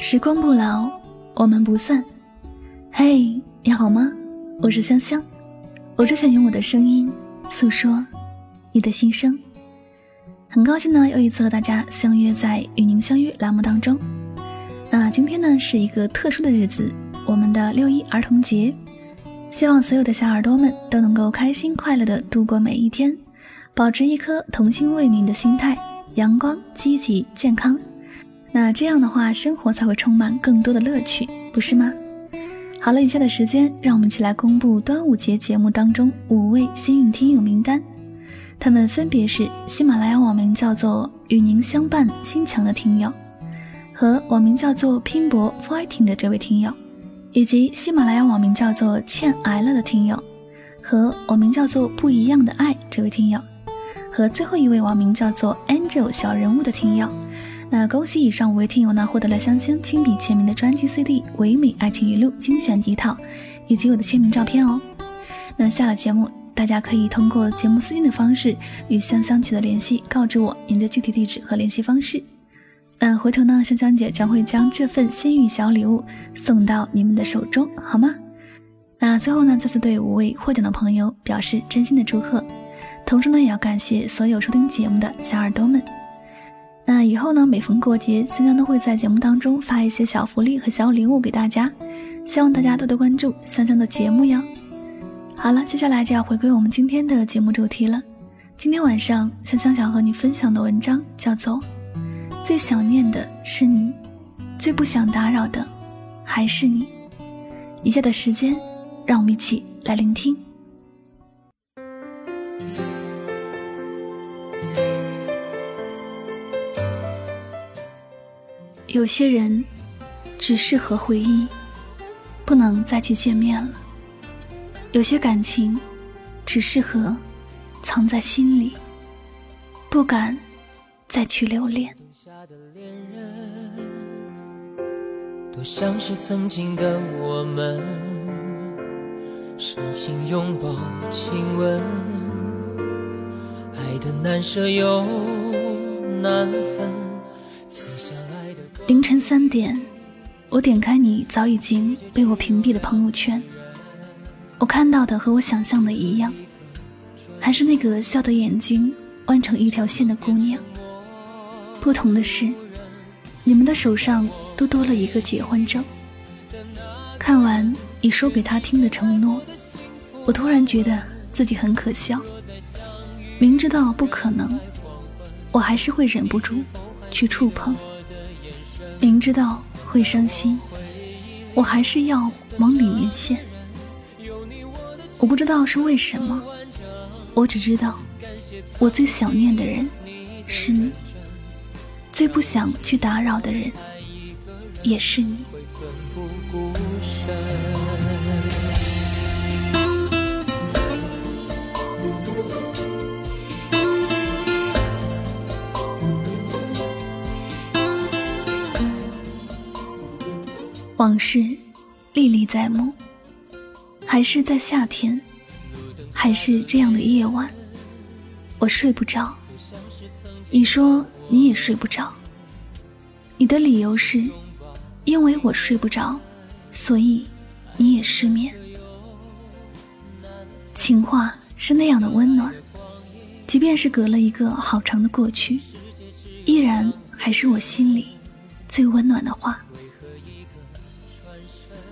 时光不老，我们不散。嘿，你好吗？我是香香，我只想用我的声音诉说你的心声。很高兴呢，又一次和大家相约在与您相约栏目当中。那今天呢，是一个特殊的日子，我们的六一儿童节。希望所有的小耳朵们都能够开心快乐的度过每一天，保持一颗童心未泯的心态，阳光、积极、健康。那这样的话，生活才会充满更多的乐趣，不是吗？好了，以下的时间，让我们一起来公布端午节节目当中五位幸运听友名单。他们分别是喜马拉雅网名叫做“与您相伴心墙”的听友，和网名叫做“拼搏 fighting” 的这位听友，以及喜马拉雅网名叫做“欠挨了”的听友，和网名叫做“不一样的爱”这位听友，和最后一位网名叫做 “angel 小人物”的听友。那恭喜以上五位听友呢，获得了香香亲笔签名的专辑 CD《唯美爱情语录》精选集套，以及我的签名照片哦。那下了节目，大家可以通过节目私信的方式与香香取得联系，告知我您的具体地址和联系方式。嗯，回头呢，香香姐将会将这份幸运小礼物送到你们的手中，好吗？那最后呢，再次对五位获奖的朋友表示真心的祝贺，同时呢，也要感谢所有收听节目的小耳朵们。那以后呢？每逢过节，香香都会在节目当中发一些小福利和小礼物给大家，希望大家多多关注香香的节目哟。好了，接下来就要回归我们今天的节目主题了。今天晚上，香香想和你分享的文章叫做《最想念的是你，最不想打扰的还是你》。以下的时间，让我们一起来聆听。有些人只适合回忆，不能再去见面了；有些感情只适合藏在心里，不敢再去留恋。多像是曾经的我们，深情拥抱、亲吻，爱的难舍又难分。凌晨三点，我点开你早已经被我屏蔽的朋友圈，我看到的和我想象的一样，还是那个笑得眼睛弯成一条线的姑娘。不同的是，你们的手上都多了一个结婚证。看完你说给他听的承诺，我突然觉得自己很可笑。明知道不可能，我还是会忍不住去触碰。明知道会伤心，我还是要往里面陷。我不知道是为什么，我只知道，我最想念的人是你，最不想去打扰的人也是你。往事历历在目，还是在夏天，还是这样的夜晚，我睡不着。你说你也睡不着，你的理由是，因为我睡不着，所以你也失眠。情话是那样的温暖，即便是隔了一个好长的过去，依然还是我心里最温暖的话。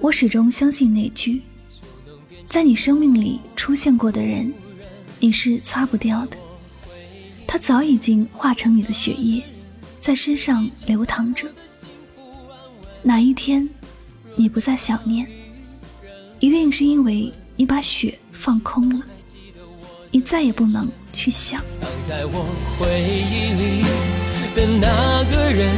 我始终相信那句：在你生命里出现过的人，你是擦不掉的。他早已经化成你的血液，在身上流淌着。哪一天你不再想念，一定是因为你把血放空了，你再也不能去想。藏在我回忆里的那个人，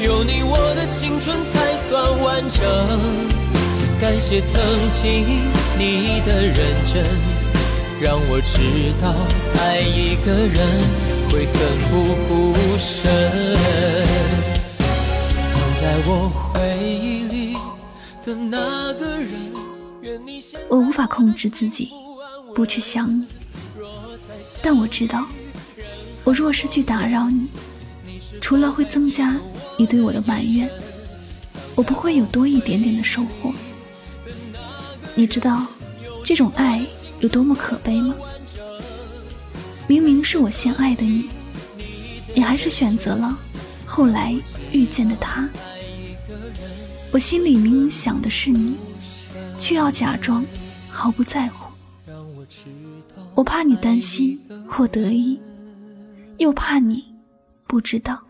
有你，我的青春才算完整。感谢曾经你的认真，让我知道爱一个人会奋不顾身。藏在我回忆里的那个人，我无法控制自己不去想你，但我知道，我若是去打扰你，除了会增加你对我的埋怨，我不会有多一点点的收获。你知道这种爱有多么可悲吗？明明是我先爱的你，你还是选择了后来遇见的他。我心里明明想的是你，却要假装毫不在乎。我怕你担心或得意，又怕你不知道。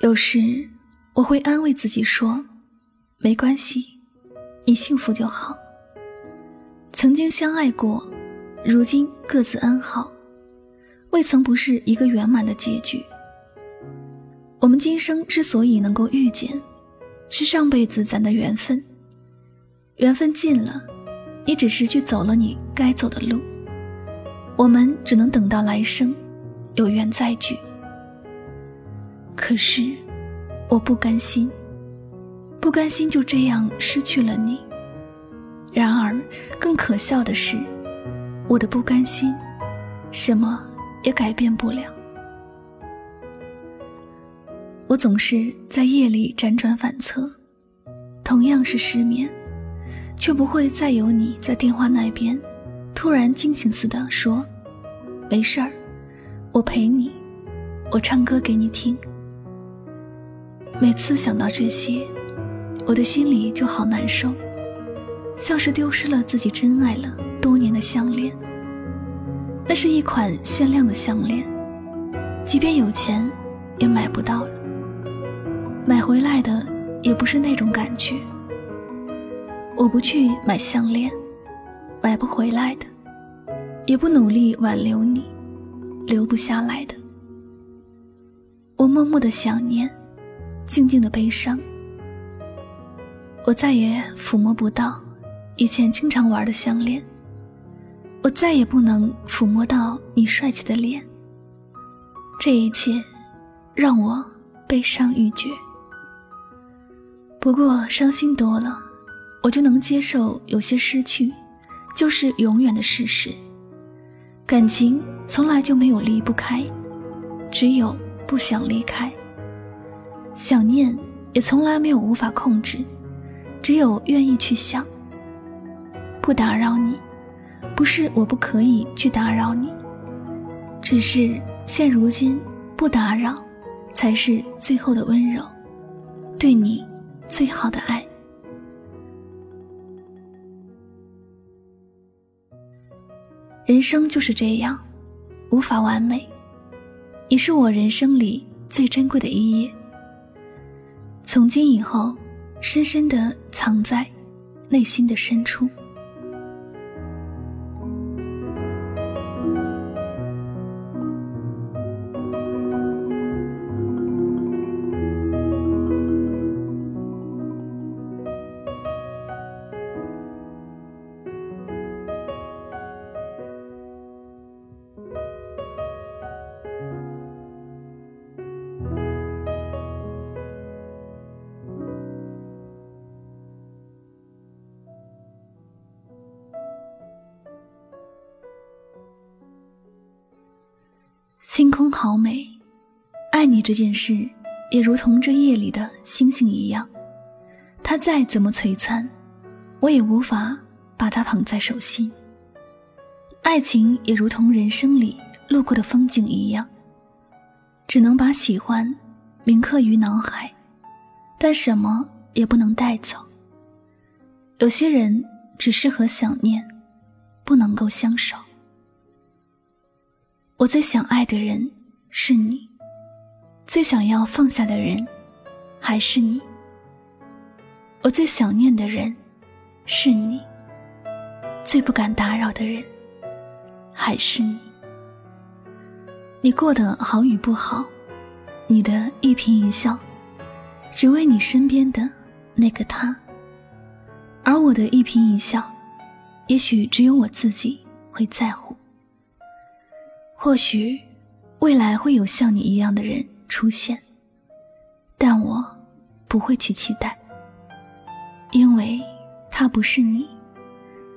有时我会安慰自己说：“没关系，你幸福就好。曾经相爱过，如今各自安好，未曾不是一个圆满的结局。我们今生之所以能够遇见，是上辈子攒的缘分。缘分尽了，你只是去走了你该走的路，我们只能等到来生有缘再聚。”可是，我不甘心，不甘心就这样失去了你。然而，更可笑的是，我的不甘心，什么也改变不了。我总是在夜里辗转反侧，同样是失眠，却不会再有你在电话那边突然惊醒似的说：“没事儿，我陪你，我唱歌给你听。”每次想到这些，我的心里就好难受，像是丢失了自己真爱了多年的项链。那是一款限量的项链，即便有钱也买不到了。买回来的也不是那种感觉。我不去买项链，买不回来的；也不努力挽留你，留不下来的。我默默的想念。静静的悲伤，我再也抚摸不到以前经常玩的项链，我再也不能抚摸到你帅气的脸。这一切让我悲伤欲绝。不过伤心多了，我就能接受有些失去就是永远的事实。感情从来就没有离不开，只有不想离开。想念也从来没有无法控制，只有愿意去想。不打扰你，不是我不可以去打扰你，只是现如今不打扰，才是最后的温柔，对你最好的爱。人生就是这样，无法完美。你是我人生里最珍贵的一页。从今以后，深深的藏在内心的深处。星空好美，爱你这件事也如同这夜里的星星一样，它再怎么璀璨，我也无法把它捧在手心。爱情也如同人生里路过的风景一样，只能把喜欢铭刻于脑海，但什么也不能带走。有些人只适合想念，不能够相守。我最想爱的人是你，最想要放下的人还是你。我最想念的人是你，最不敢打扰的人还是你。你过得好与不好，你的一颦一笑，只为你身边的那个他；而我的一颦一笑，也许只有我自己会在乎。或许，未来会有像你一样的人出现，但我不会去期待。因为他不是你，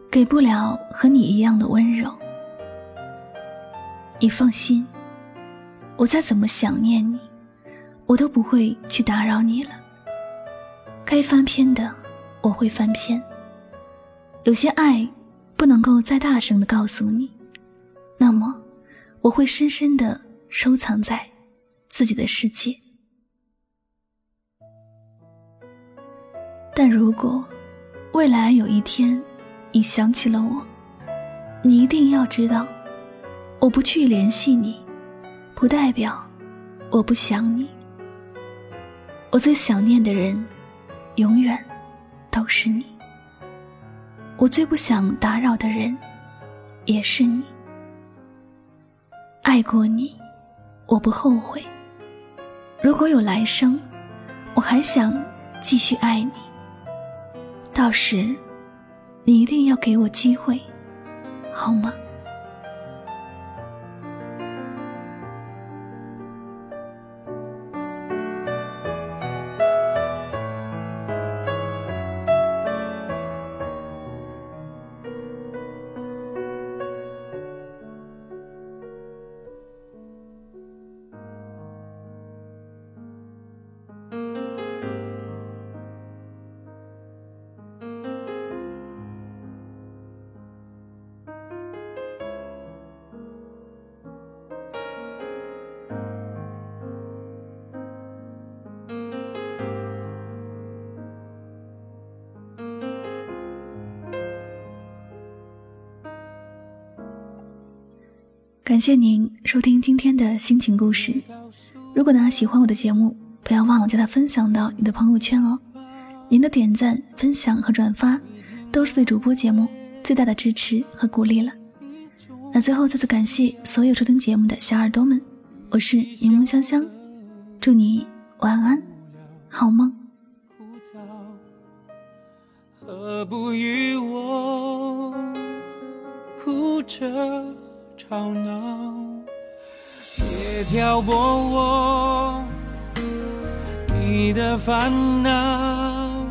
给不了和你一样的温柔。你放心，我再怎么想念你，我都不会去打扰你了。该翻篇的，我会翻篇。有些爱不能够再大声的告诉你，那么我会深深的收藏在自己的世界。但如果未来有一天你想起了我，你一定要知道，我不去联系你，不代表我不想你。我最想念的人，永远都是你。我最不想打扰的人，也是你。爱过你，我不后悔。如果有来生，我还想继续爱你。到时，你一定要给我机会，好吗？感谢您收听今天的心情故事。如果呢喜欢我的节目，不要忘了将它分享到你的朋友圈哦。您的点赞、分享和转发，都是对主播节目最大的支持和鼓励了。那最后再次感谢所有收听节目的小耳朵们，我是柠檬香香，祝你晚安，好梦。何不与我哭着？吵闹，别挑拨我你的烦恼，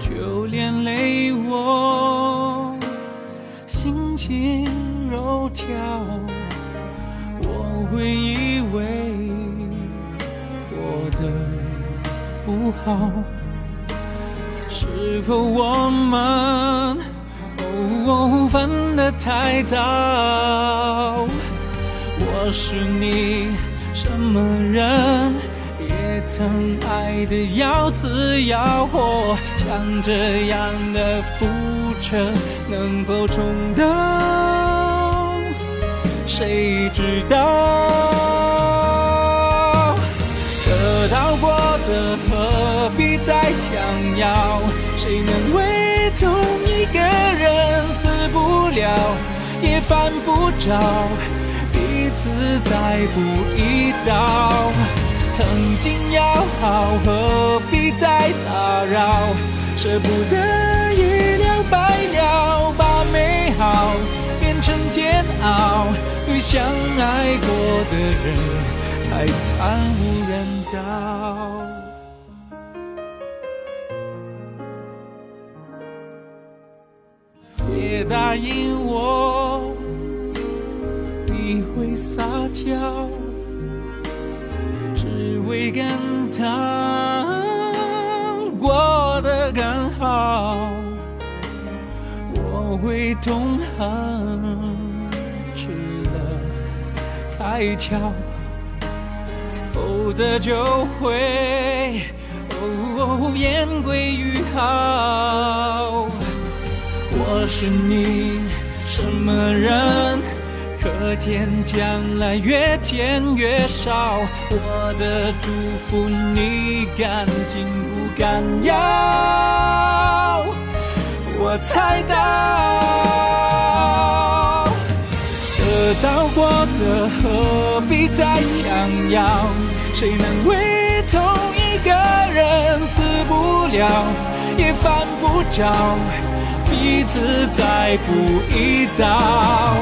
就连累我心情肉条。我会以为过得不好，是否我们？哦，分得太早。我是你什么人？也曾爱得要死要活，像这样的覆辙，能否重蹈？谁知道？得到过的何必再想要？谁能为同不了，也犯不着彼此再补一刀？曾经要好，何必再打扰？舍不得一了百了，把美好变成煎熬，对相爱过的人太惨无人道。别答应我，你会撒娇，只为跟他过得更好。我会痛恨吃了开窍，否则就会哦言归于好。我是你什么人？可见将来越见越少。我的祝福你敢紧不敢要？我猜到，得到过的何必再想要？谁能为同一个人死不了，也犯不着？彼此再补一刀，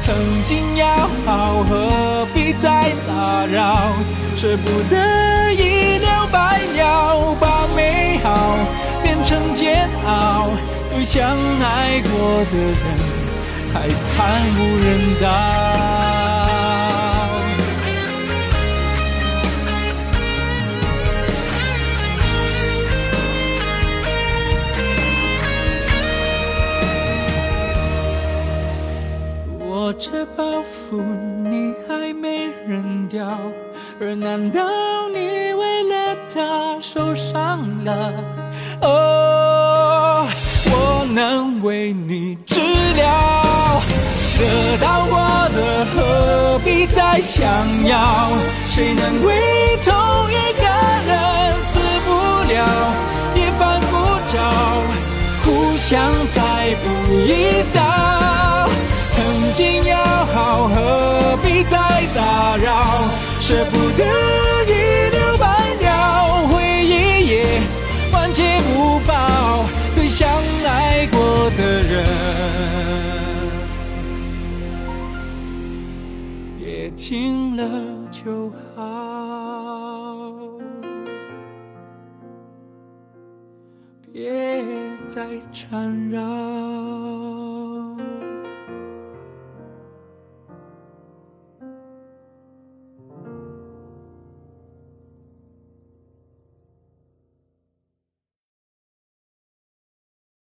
曾经要好，何必再打扰？舍不得一了百了，把美好变成煎熬。对相爱过的人太惨无人道。这包袱你还没扔掉，而难道你为了他受伤了？哦，我能为你治疗，得到过的何必再想要？谁能为同一个人死不了，也犯不着，互相再补一刀。曾经要好，何必再打扰？舍不得一了百了，回忆也万劫不报。对相爱过的人，别亲了就好，别再缠绕。